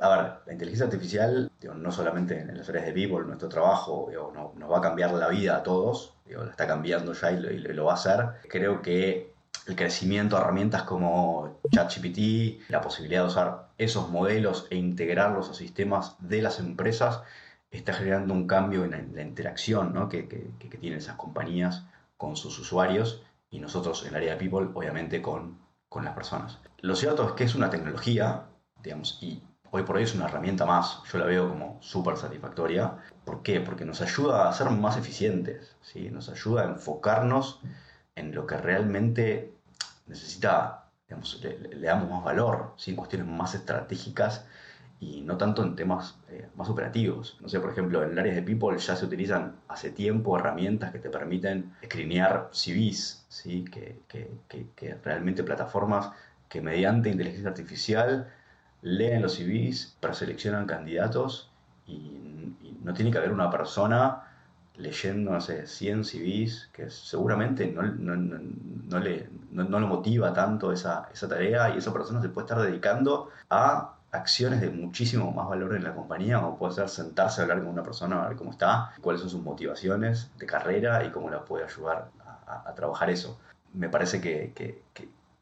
A ver, la inteligencia artificial, no solamente en las áreas de People, nuestro trabajo, no, nos va a cambiar la vida a todos, la está cambiando ya y lo, va a hacer. Creo que el crecimiento de herramientas como ChatGPT, la posibilidad de usar esos modelos e integrarlos a sistemas de las empresas, está generando un cambio en la, interacción ¿no? que, que, tienen esas compañías con sus usuarios y nosotros en el área de People, obviamente, con, con las personas. Lo cierto es que es una tecnología, digamos, y hoy por hoy es una herramienta más. Yo la veo como súper satisfactoria. ¿Por qué? Porque nos ayuda a ser más eficientes, ¿sí? nos ayuda a enfocarnos en lo que realmente necesita, digamos, le, damos más valor, ¿sí? en cuestiones más estratégicas y no tanto en temas eh, más operativos. No sé, por ejemplo, en el área de People ya se utilizan hace tiempo herramientas que te permiten escrinear CVs, ¿sí? que, que, que, realmente plataformas que mediante inteligencia artificial leen los CVs, preseleccionan candidatos y, no tiene que haber una persona leyendo, no sé, 100 CVs, que seguramente no, no, le, no, lo motiva tanto esa, esa tarea y esa persona se puede estar dedicando a acciones de muchísimo más valor en la compañía, como puede ser sentarse a hablar con una persona, a ver cómo está, cuáles son sus motivaciones de carrera y cómo la puede ayudar a, trabajar eso. Me parece que, que,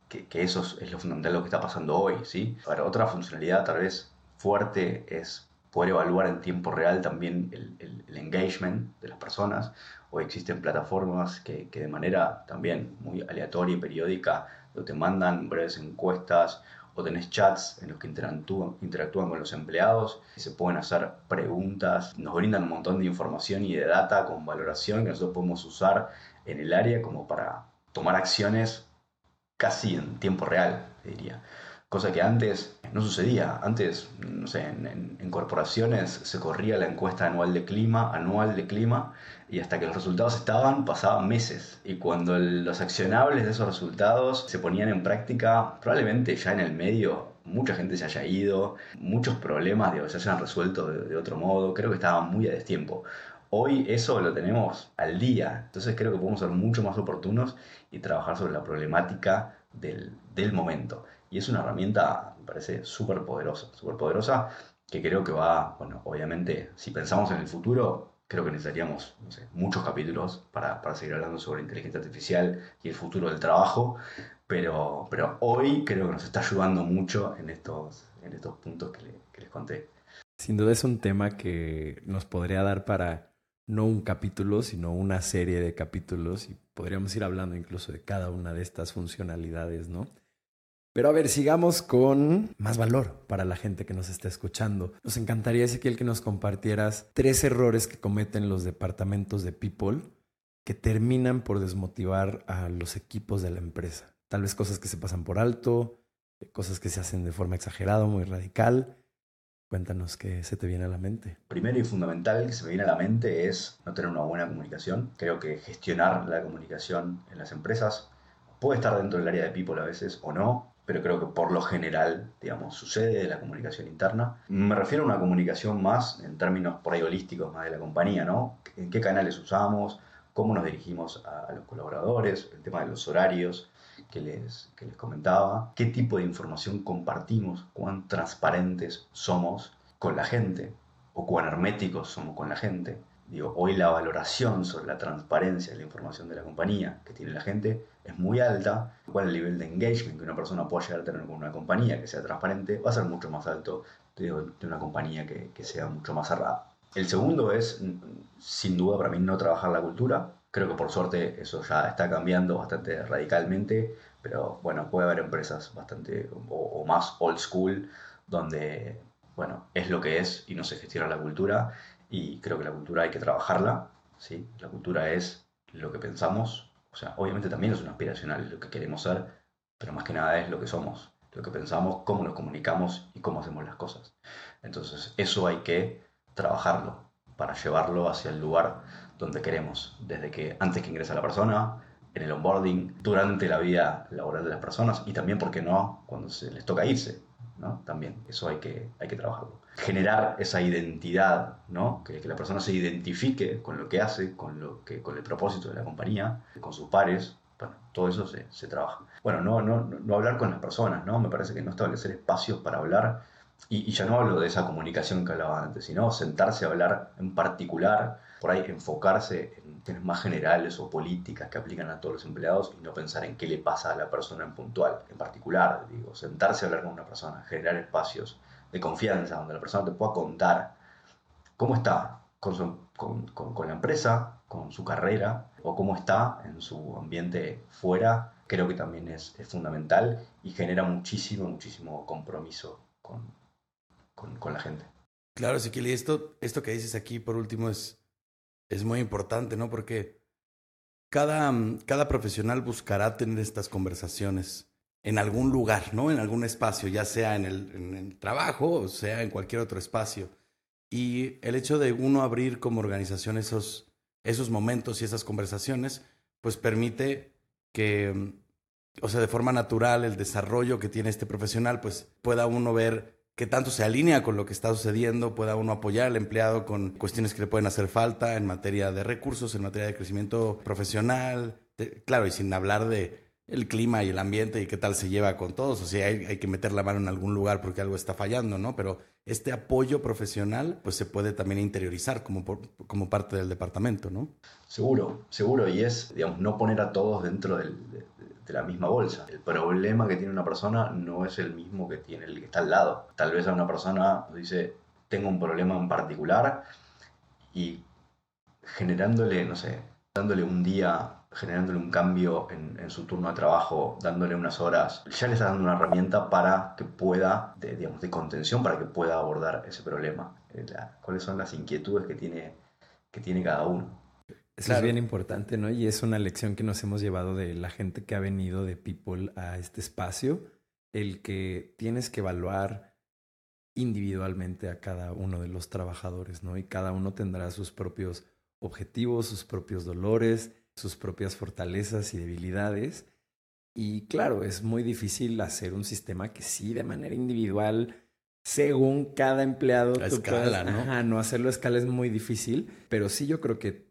que, eso es lo fundamental de lo que está pasando hoy, ¿sí? Ahora, otra funcionalidad tal vez fuerte es poder evaluar en tiempo real también el, el, engagement de las personas. Hoy existen plataformas que, que, de manera también muy aleatoria y periódica te mandan breves encuestas tenés chats en los que interactúan, interactúan con los empleados, se pueden hacer preguntas, nos brindan un montón de información y de data con valoración que nosotros podemos usar en el área como para tomar acciones casi en tiempo real, diría cosa que antes no sucedía. Antes, no sé, en, corporaciones se corría la encuesta anual de clima, anual de clima, y hasta que los resultados estaban pasaban meses. Y cuando los accionables de esos resultados se ponían en práctica, probablemente ya en el medio mucha gente se haya ido, muchos problemas se hayan resuelto de, de otro modo, creo que estaba muy a destiempo. Hoy eso lo tenemos al día, entonces creo que podemos ser mucho más oportunos y trabajar sobre la problemática del, del momento. Y es una herramienta, me parece, súper poderosa, súper poderosa, que creo que va, bueno, obviamente, si pensamos en el futuro, creo que necesitaríamos no sé, muchos capítulos para, para, seguir hablando sobre inteligencia artificial y el futuro del trabajo, pero, pero hoy creo que nos está ayudando mucho en estos, en estos puntos que, que les conté. Sin duda es un tema que nos podría dar para no un capítulo, sino una serie de capítulos y podríamos ir hablando incluso de cada una de estas funcionalidades, ¿no? Pero a ver, sigamos con más valor para la gente que nos está escuchando. Nos encantaría, Ezequiel, que nos compartieras tres errores que cometen los departamentos de People que terminan por desmotivar a los equipos de la empresa. Tal vez cosas que se pasan por alto, cosas que se hacen de forma exagerada, muy radical. Cuéntanos qué se te viene a la mente. Primero y fundamental que se me viene a la mente es no tener una buena comunicación. Creo que gestionar la comunicación en las empresas puede estar dentro del área de people a veces o no, pero creo que por lo general, digamos, sucede la comunicación interna. Me refiero a una comunicación más en términos por ahí holísticos más de la compañía, ¿no? ¿En qué canales usamos? ¿Cómo nos dirigimos a, los colaboradores? El tema de los horarios que les, que les comentaba. ¿Qué tipo de información compartimos? ¿Cuán transparentes somos con la gente? ¿O cuán herméticos somos con la gente? Hoy la valoración sobre la transparencia de la información de la compañía que tiene la gente es muy alta, igual el nivel de engagement que una persona pueda llegar a tener con una compañía que sea transparente va a ser mucho más alto de, una compañía que, que, sea mucho más cerrada. El segundo es, sin duda, para mí no trabajar la cultura. Creo que por suerte eso ya está cambiando bastante radicalmente, pero bueno, puede haber empresas bastante o, o más old school donde, bueno, es lo que es y no se gestiona la cultura y creo que la cultura hay que trabajarla, ¿sí? La cultura es lo que pensamos, o sea, obviamente también es un aspiracional, lo que queremos ser, pero más que nada es lo que somos, lo que pensamos, cómo nos comunicamos y cómo hacemos las cosas. Entonces, eso hay que trabajarlo para llevarlo hacia el lugar donde queremos, desde que antes que ingresa la persona, en el onboarding, durante la vida laboral de las personas y también, ¿por qué no?, cuando se les toca irse, ¿no? También, eso hay que, hay que trabajarlo. Generar esa identidad, ¿no? Que, la persona se identifique con lo que hace, con, lo que, con el propósito de la compañía, con sus pares, bueno, todo eso se, se trabaja. Bueno, no, no, no hablar con las personas, ¿no? Me parece que no establecer espacios para hablar, y, y ya no hablo de esa comunicación que hablaba antes, sino sentarse a hablar en particular, por ahí enfocarse en temas más generales o políticas que aplican a todos los empleados y no pensar en qué le pasa a la persona en puntual, en particular, digo, sentarse a hablar con una persona, generar espacios de confianza donde la persona te pueda contar cómo está con, con, con, la empresa, con su carrera o cómo está en su ambiente fuera, creo que también es, es fundamental y genera muchísimo, muchísimo compromiso con, con, la gente. Claro, Ezequiel, y esto, esto que dices aquí por último es, es muy importante, ¿no? Porque cada, cada profesional buscará tener estas conversaciones en algún lugar, ¿no? En algún espacio, ya sea en el, en el trabajo o sea en cualquier otro espacio. Y el hecho de uno abrir como organización esos, esos momentos y esas conversaciones, pues permite que, o sea, de forma natural, el desarrollo que tiene este profesional, pues pueda uno ver que tanto se alinea con lo que está sucediendo, pueda uno apoyar al empleado con cuestiones que le pueden hacer falta en materia de recursos, en materia de crecimiento profesional, claro, y sin hablar de el clima y el ambiente y qué tal se lleva con todos, o sea, hay, que meter la mano en algún lugar porque algo está fallando, ¿no? Pero este apoyo profesional, pues se puede también interiorizar como, como parte del departamento, ¿no? Seguro, seguro, y es, digamos, no poner a todos dentro del, de, la misma bolsa. El problema que tiene una persona no es el mismo que tiene el que está al lado. Tal vez a una persona dice, tengo un problema en particular y generándole, no sé, dándole un día generándole un cambio en, su turno de trabajo, dándole unas horas, ya le está dando una herramienta para que pueda, de, digamos, de contención, para que pueda abordar ese problema. Eh, cuáles son las inquietudes que tiene, que tiene cada uno. Eso es bien importante, ¿no? Y es una lección que nos hemos llevado de la gente que ha venido de People a este espacio, el que tienes que evaluar individualmente a cada uno de los trabajadores, ¿no? Y cada uno tendrá sus propios objetivos, sus propios dolores, sus propias fortalezas y debilidades. Y claro, es muy difícil hacer un sistema que sí, de manera individual, según cada empleado, a escala, ¿no? no hacerlo a escala es muy difícil, pero sí yo creo que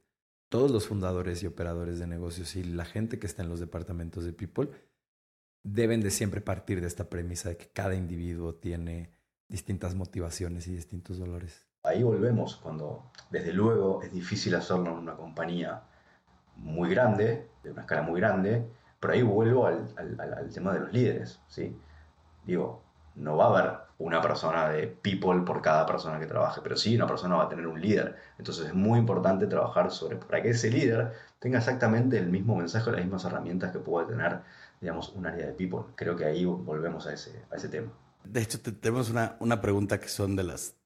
todos los fundadores y operadores de negocios y la gente que está en los departamentos de People deben de siempre partir de esta premisa de que cada individuo tiene distintas motivaciones y distintos dolores. Ahí volvemos, cuando desde luego es difícil hacerlo en una compañía muy grande, de una escala muy grande, pero ahí vuelvo al, al, tema de los líderes, ¿sí? Digo, no va a haber una persona de people por cada persona que trabaje, pero sí una persona va a tener un líder. Entonces es muy importante trabajar sobre, para que ese líder tenga exactamente el mismo mensaje, las mismas herramientas que puede tener, digamos, un área de people. Creo que ahí volvemos a ese, a ese tema. De hecho, tenemos una, una pregunta que son de las,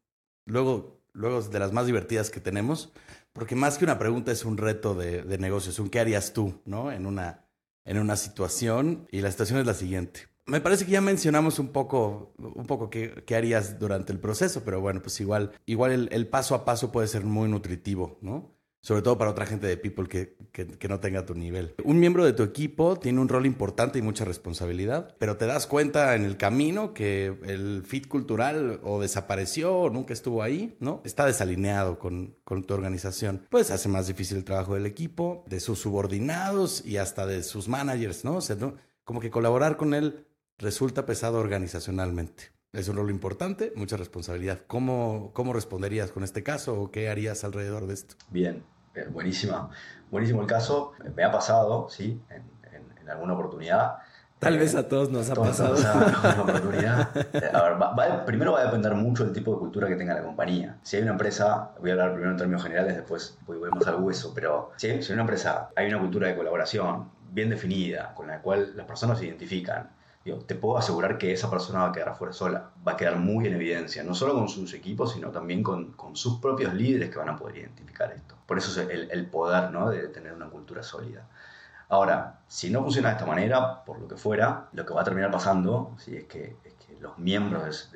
luego, luego de las más divertidas que tenemos, porque más que una pregunta es un reto de, de negocios, un qué harías tú, ¿no? En una, en una situación, y la situación es la siguiente. Me parece que ya mencionamos un poco, un poco qué, qué harías durante el proceso, pero bueno, pues igual, igual el, paso a paso puede ser muy nutritivo, ¿no? sobre todo para otra gente de People que, que, no tenga tu nivel. Un miembro de tu equipo tiene un rol importante y mucha responsabilidad, pero te das cuenta en el camino que el fit cultural o desapareció o nunca estuvo ahí, ¿no? Está desalineado con, con tu organización. Pues hace más difícil el trabajo del equipo, de sus subordinados y hasta de sus managers, ¿no? O sea, ¿no? como que colaborar con él resulta pesado organizacionalmente. Es un rol importante, mucha responsabilidad. ¿Cómo, ¿Cómo responderías con este caso o qué harías alrededor de esto? Bien, eh, buenísima. Buenísimo el caso. Me ha pasado, sí, en, alguna oportunidad. Tal vez a todos nos ha pasado. Nos oportunidad. Eh, a ver, primero va a depender mucho del tipo de cultura que tenga la compañía. Si hay una empresa, voy a hablar primero en términos generales, después voy, voy más al hueso, pero si si hay una empresa, hay una cultura de colaboración bien definida, con la cual las personas se identifican, te puedo asegurar que esa persona va a quedar afuera sola, va a quedar muy en evidencia, no solo con sus equipos, sino también con, sus propios líderes que van a poder identificar esto. Por eso es el, poder ¿no? de tener una cultura sólida. Ahora, si no funciona de esta manera, por lo que fuera, lo que va a terminar pasando ¿sí? es, que, los miembros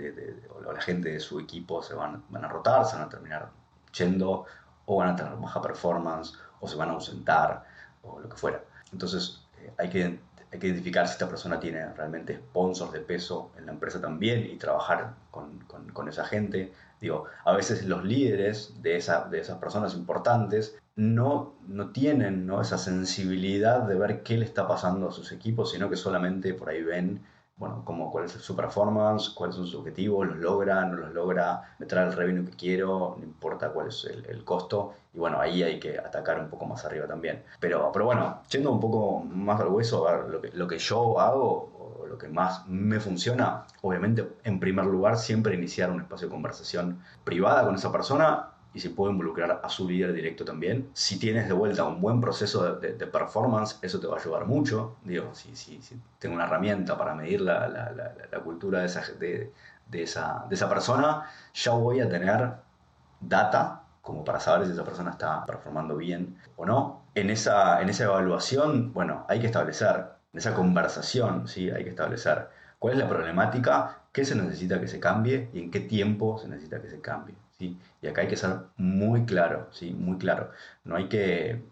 o la gente de su equipo se van, van a rotar, se van a terminar yendo, o van a tener baja performance, o se van a ausentar, o lo que fuera. Entonces, eh, hay que hay que identificar si esta persona tiene realmente sponsors de peso en la empresa también y trabajar con, con, esa gente. Digo, a veces los líderes de, esa, de esas personas importantes no, no tienen ¿no? esa sensibilidad de ver qué le está pasando a sus equipos, sino que solamente por ahí ven bueno, como cuál es su performance, cuáles son sus objetivos, los logra, no los logra, me trae el revenue que quiero, no importa cuál es el, costo, y bueno, ahí hay que atacar un poco más arriba también. Pero, pero bueno, yendo un poco más al hueso, a ver, lo que, lo que yo hago, o lo que más me funciona, obviamente, en primer lugar, siempre iniciar un espacio de conversación privada con esa persona y si puede involucrar a su líder directo también. Si tienes de vuelta un buen proceso de, performance, eso te va a ayudar mucho. Digo, si, si, si tengo una herramienta para medir la, la, la, cultura de esa, de, de, esa, de esa persona, ya voy a tener data como para saber si esa persona está performando bien o no. En esa, en esa evaluación, bueno, hay que establecer, en esa conversación, ¿sí? hay que establecer cuál es la problemática, qué se necesita que se cambie y en qué tiempo se necesita que se cambie. ¿Sí? Y acá hay que ser muy claro, ¿sí? muy claro. No hay que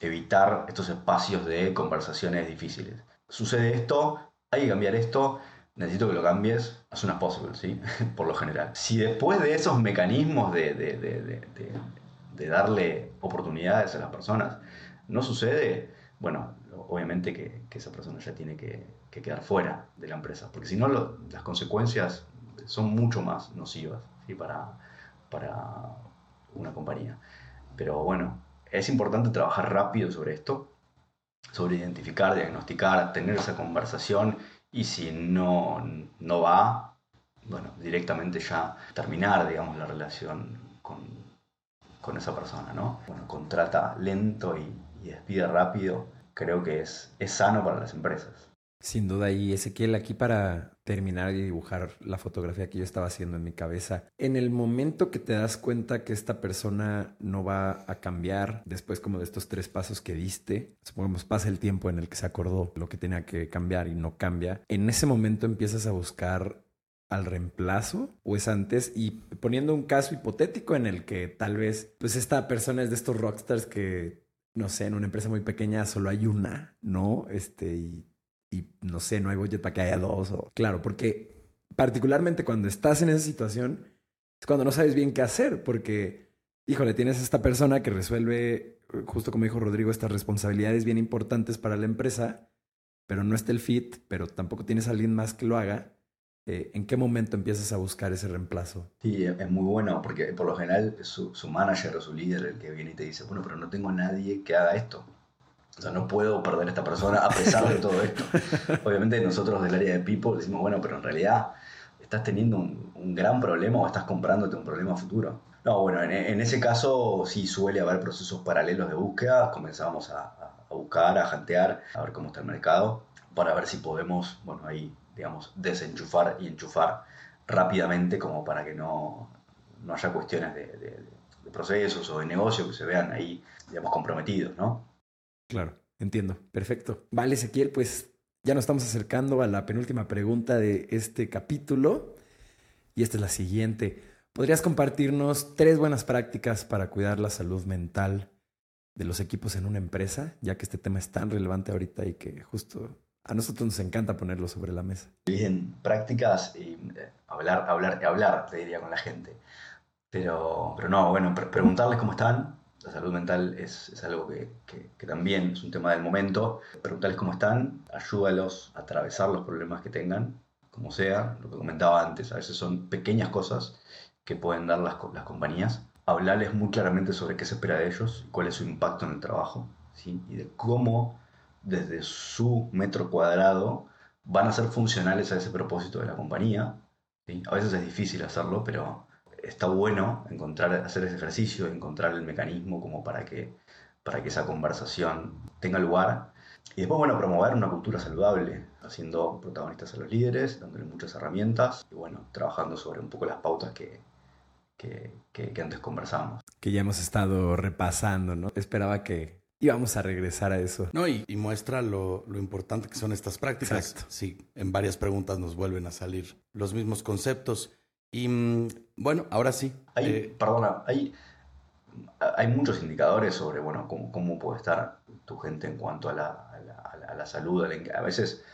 evitar estos espacios de conversaciones difíciles. Sucede esto, hay que cambiar esto, necesito que lo cambies as soon as possible, ¿sí? Por lo general. Si después de esos mecanismos de, de, de, de, darle oportunidades a las personas no sucede, bueno, obviamente que, que esa persona ya tiene que, que, quedar fuera de la empresa, porque si no las consecuencias son mucho más nocivas ¿sí? para, para una compañía. Pero bueno, es importante trabajar rápido sobre esto, sobre identificar, diagnosticar, tener esa conversación y si no, no va, bueno, directamente ya terminar, digamos, la relación con, con esa persona, ¿no? Bueno, contrata lento y, y despide rápido, creo que es, es sano para las empresas. Sin duda, y Ezequiel, aquí para terminar y dibujar la fotografía que yo estaba haciendo en mi cabeza, en el momento que te das cuenta que esta persona no va a cambiar, después como de estos tres pasos que diste, supongamos pasa el tiempo en el que se acordó lo que tenía que cambiar y no cambia, en ese momento empiezas a buscar al reemplazo o es antes y poniendo un caso hipotético en el que tal vez pues esta persona es de estos rockstars que no sé, en una empresa muy pequeña solo hay una, ¿no? Este, y y no sé, no hay budget para que haya dos. O... Claro, porque particularmente cuando estás en esa situación, es cuando no sabes bien qué hacer, porque, híjole, tienes a esta persona que resuelve, justo como dijo Rodrigo, estas responsabilidades bien importantes para la empresa, pero no está el fit, pero tampoco tienes a alguien más que lo haga. Eh, ¿En qué momento empiezas a buscar ese reemplazo? Sí, es muy bueno, porque por lo general su, su manager o su líder el que viene y te dice, bueno, pero no tengo nadie que haga esto. O sea, no puedo perder a esta persona a pesar de todo esto. Obviamente nosotros del área de People decimos, bueno, pero en realidad estás teniendo un, gran problema o estás comprándote un problema futuro. No, bueno, en, ese caso sí suele haber procesos paralelos de búsqueda. Comenzamos a, a, buscar, a jantear, a ver cómo está el mercado, para ver si podemos, bueno, ahí, digamos, desenchufar y enchufar rápidamente como para que no, no haya cuestiones de, de, de procesos o de negocio que se vean ahí, digamos, comprometidos, ¿no? Claro, entiendo. Perfecto. Vale, Ezequiel, pues ya nos estamos acercando a la penúltima pregunta de este capítulo. Y esta es la siguiente. ¿Podrías compartirnos tres buenas prácticas para cuidar la salud mental de los equipos en una empresa, ya que este tema es tan relevante ahorita y que justo a nosotros nos encanta ponerlo sobre la mesa? Bien, prácticas y eh, hablar, hablar, hablar, te diría con la gente. Pero, pero no, bueno, preguntarles cómo están, la salud mental es, algo que, también es un tema del momento. Preguntarles cómo están, ayúdalos a atravesar los problemas que tengan, como sea, lo que comentaba antes, a veces son pequeñas cosas que pueden dar las, las compañías. Hablarles muy claramente sobre qué se espera de ellos, cuál es su impacto en el trabajo, ¿sí? y de cómo desde su metro cuadrado van a ser funcionales a ese propósito de la compañía. A veces es difícil hacerlo, pero está bueno encontrar, hacer ese ejercicio, encontrar el mecanismo como para que, para que esa conversación tenga lugar. Y después, bueno, promover una cultura saludable, haciendo protagonistas a los líderes, dándoles muchas herramientas y, bueno, trabajando sobre un poco las pautas que, que, que, antes conversamos. Que ya hemos estado repasando, ¿no? Esperaba que íbamos a regresar a eso. No, y, y muestra lo, lo, importante que son estas prácticas. Exacto. Sí, en varias preguntas nos vuelven a salir los mismos conceptos. Y mm, bueno, ahora sí. Hay, eh, perdona, hay, hay muchos indicadores sobre bueno, cómo, cómo puede estar tu gente en cuanto a la, a la, salud. A veces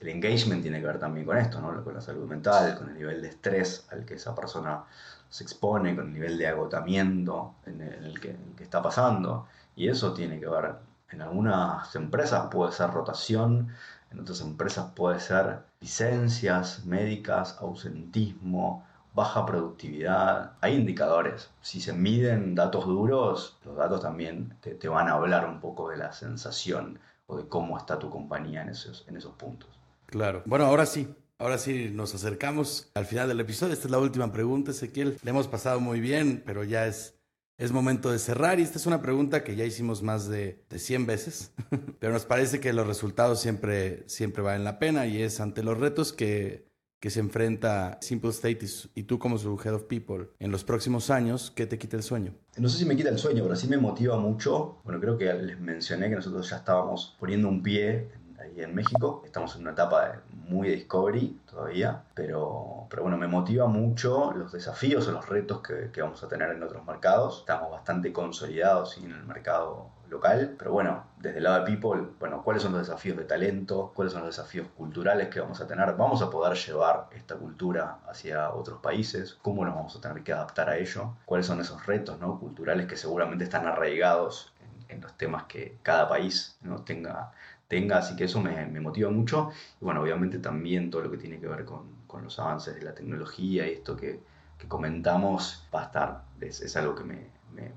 el engagement tiene que ver también con esto, ¿no? con la salud mental, con el nivel de estrés al que esa persona se expone, con el nivel de agotamiento en el, que, en el que está pasando. Y eso tiene que ver, en algunas empresas puede ser rotación, en otras empresas puede ser licencias médicas, ausentismo, baja productividad. Hay indicadores. Si se miden datos duros, los datos también te, van a hablar un poco de la sensación o de cómo está tu compañía en esos, en esos puntos. Claro. Bueno, ahora sí. Ahora sí, nos acercamos al final del episodio. Esta es la última pregunta, Ezequiel. Le hemos pasado muy bien, pero ya es, es momento de cerrar. Y esta es una pregunta que ya hicimos más de, de 100 veces, pero nos parece que los resultados siempre, siempre valen la pena y es ante los retos que que se enfrenta Simple State y, tú como su Head of People en los próximos años, ¿qué te quita el sueño? No sé si me quita el sueño, pero sí me motiva mucho. Bueno, creo que les mencioné que nosotros ya estábamos poniendo un pie ahí en México. Estamos en una etapa muy de discovery todavía, pero, pero bueno, me motiva mucho los desafíos o los retos que vamos a tener en otros mercados. Estamos bastante consolidados en el mercado local, pero bueno, desde el lado de People, bueno, ¿cuáles son los desafíos de talento? ¿Cuáles son los desafíos culturales que vamos a tener? ¿Vamos a poder llevar esta cultura hacia otros países? ¿Cómo nos vamos a tener que adaptar a ello? ¿Cuáles son esos retos ¿no? culturales que seguramente están arraigados en, los temas que cada país ¿no? tenga, tenga? Así que eso me, me, motiva mucho. Y bueno, obviamente también todo lo que tiene que ver con, con los avances de la tecnología y esto que, que comentamos va a estar, es, es algo que me, me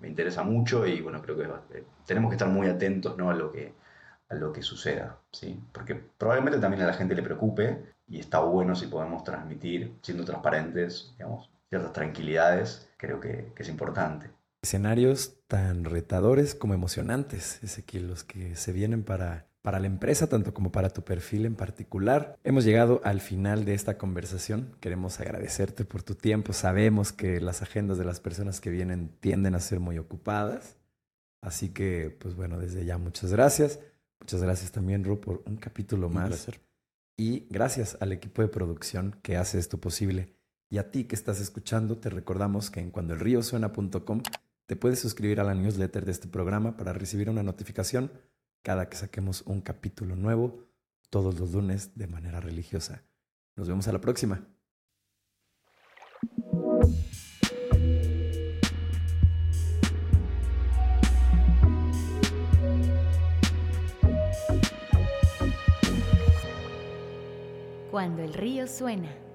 me interesa mucho y bueno, creo que eh, tenemos que estar muy atentos ¿no? a, lo que, a lo que suceda, ¿sí? porque probablemente también a la gente le preocupe y está bueno si podemos transmitir, siendo transparentes, digamos, ciertas tranquilidades, creo que, es importante. Escenarios tan retadores como emocionantes, Ezequiel, los que se vienen para para la empresa, tanto como para tu perfil en particular. Hemos llegado al final de esta conversación. Queremos agradecerte por tu tiempo. Sabemos que las agendas de las personas que vienen tienden a ser muy ocupadas. Así que, pues bueno, desde ya muchas gracias. Muchas gracias también, Ru, por un capítulo más. Y gracias al equipo de producción que hace esto posible. Y a ti que estás escuchando, te recordamos que en cuandoelríosuena.com te puedes suscribir a la newsletter de este programa para recibir una notificación cada que saquemos un capítulo nuevo, todos los lunes de manera religiosa. Nos vemos a la próxima. Cuando el río suena.